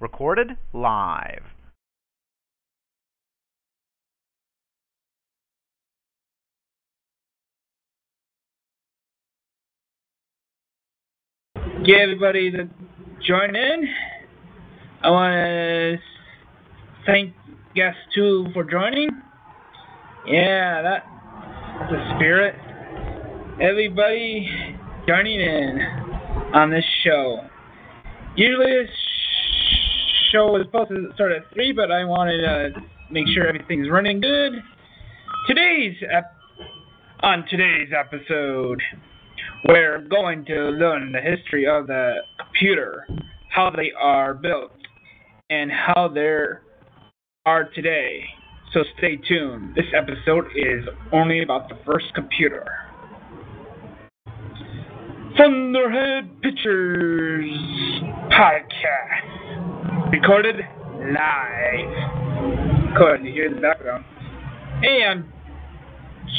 Recorded live. Get everybody to join in. I want to thank guest two for joining. Yeah, that's the spirit. Everybody joining in on this show. Usually this show was supposed to start at 3, but I wanted to make sure everything's running good. Today's ep- on today's episode, we're going to learn the history of the computer, how they are built, and how they are today. So stay tuned. This episode is only about the first computer. Thunderhead Pictures Podcast. Recorded live. You hear the background. I'm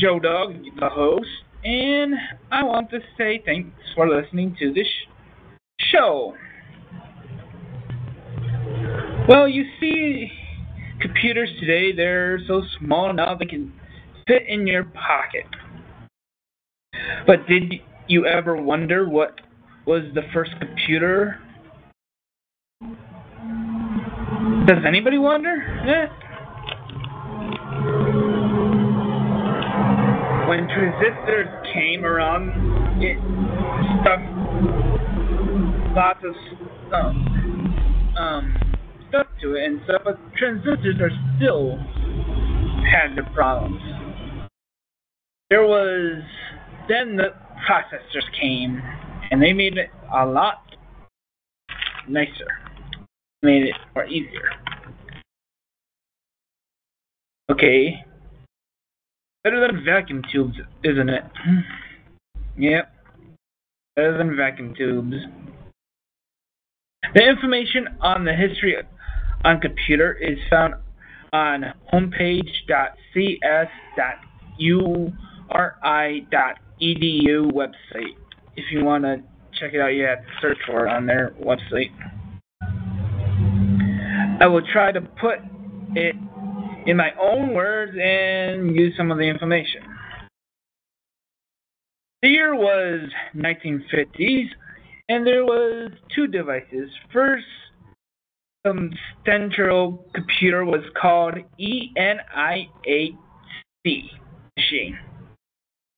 Joe Dog, the host, and I want to say thanks for listening to this show. Well, you see, computers today, they're so small now they can fit in your pocket. But did you ever wonder what was the first computer? Does anybody wonder? Yeah. When transistors came around, it stuck lots of um, stuff to it and stuff, but transistors are still had their problems. There was then the processors came and they made it a lot nicer. Made it more easier. Okay. Better than vacuum tubes, isn't it? Hmm. yep. Better than vacuum tubes. The information on the history on computer is found on homepage.cs.uri.edu website. If you want to check it out, you have to search for it on their website. I will try to put it in my own words and use some of the information. The year was 1950s, and there was two devices. First, um, central computer was called ENIAC machine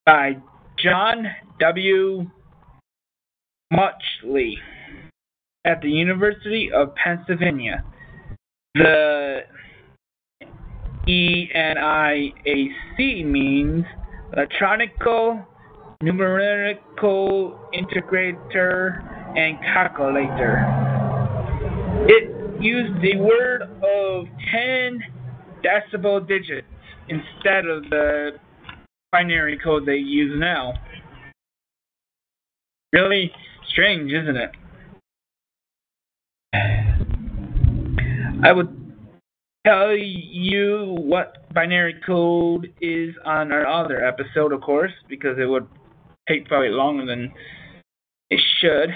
by John W. Mauchly at the University of Pennsylvania. The ENIAC means electronical numerical integrator and calculator. It used the word of 10 decibel digits instead of the binary code they use now. Really strange, isn't it? I would tell you what binary code is on our other episode, of course, because it would take probably longer than it should.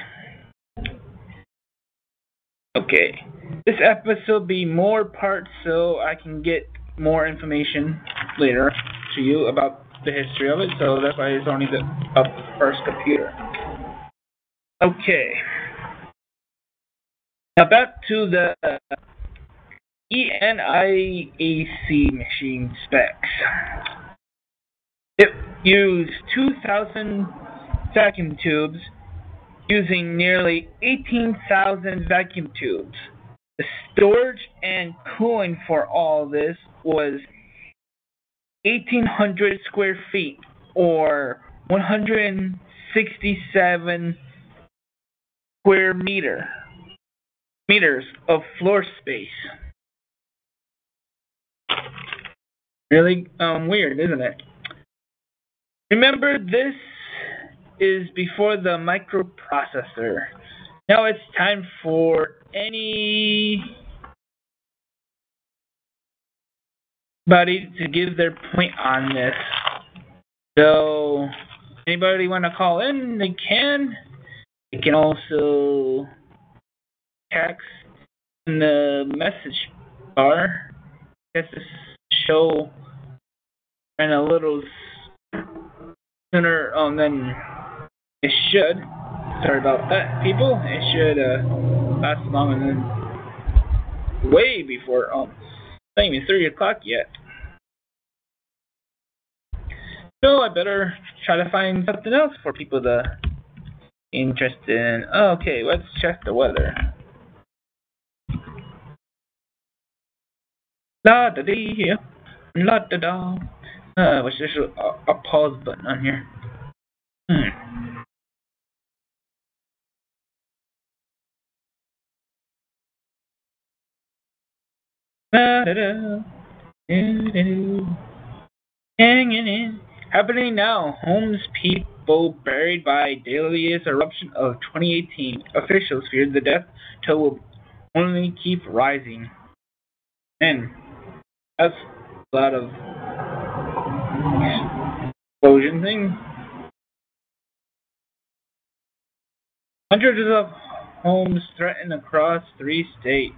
Okay. This episode be more parts so I can get more information later to you about the history of it, so that's why it's only the first computer. Okay. Now back to the ENIAC machine specs. It used 2,000 vacuum tubes using nearly 18,000 vacuum tubes. The storage and cooling for all this was 1,800 square feet or 167 square meter meters of floor space. Really um, weird, isn't it? Remember, this is before the microprocessor. Now it's time for any buddy to give their point on this. So, anybody want to call in? They can. They can also text in the message bar. Guess this show ran a little sooner um, than it should. Sorry about that, people. It should uh, last longer than way before um, not even three o'clock yet. So I better try to find something else for people to be interested in. Okay, let's check the weather. La da dee, la da da. Uh, wish there's a, a pause button on here. Hmm. Hanging in. Happening now. Homes people buried by deadliest eruption of 2018. Officials fear the death toll will only keep rising. And that's a lot of explosion thing. Hundreds of homes threatened across three states.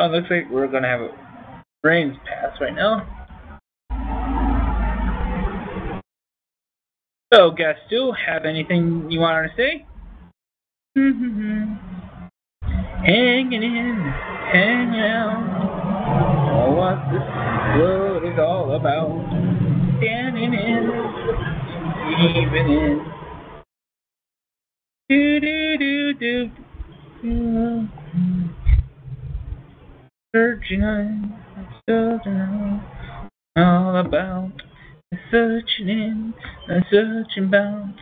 Oh, looks like we're gonna have a rains pass right now. So, guests, do have anything you want to say? Mm-hmm. hanging in, hanging out. Oh, what this world is all about. Standing in, even in. Do do do do. do. Searching on, searching all about. Searching in, searching about.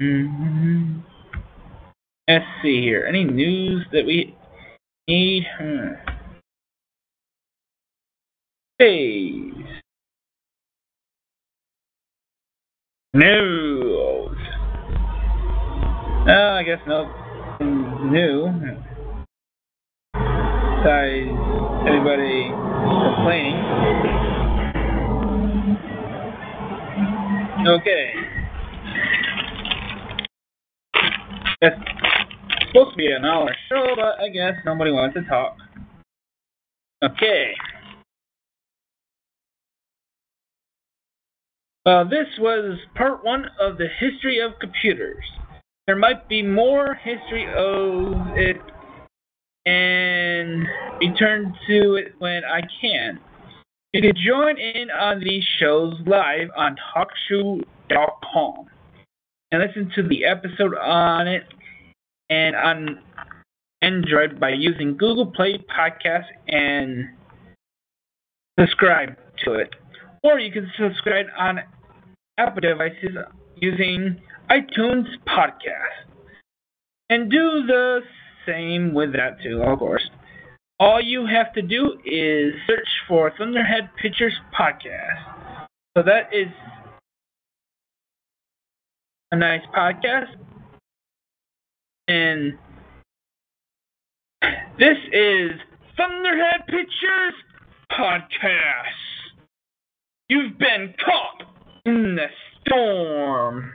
Mm-hmm. Let's see here. Any news that we need? Hmm. Days. News. Oh, I guess no new. Besides everybody complaining. Okay. It's supposed to be an hour show, but I guess nobody wants to talk. Okay. Well, this was part one of the history of computers. There might be more history of it and return to it when I can. You can join in on these shows live on TalkShoe.com and listen to the episode on it and on Android by using Google Play Podcast and subscribe to it. Or you can subscribe on Apple devices using iTunes Podcast. And do the same with that too, of course. All you have to do is search for Thunderhead Pictures Podcast. So that is a nice podcast. And this is Thunderhead Pictures Podcast. You've been caught in the storm.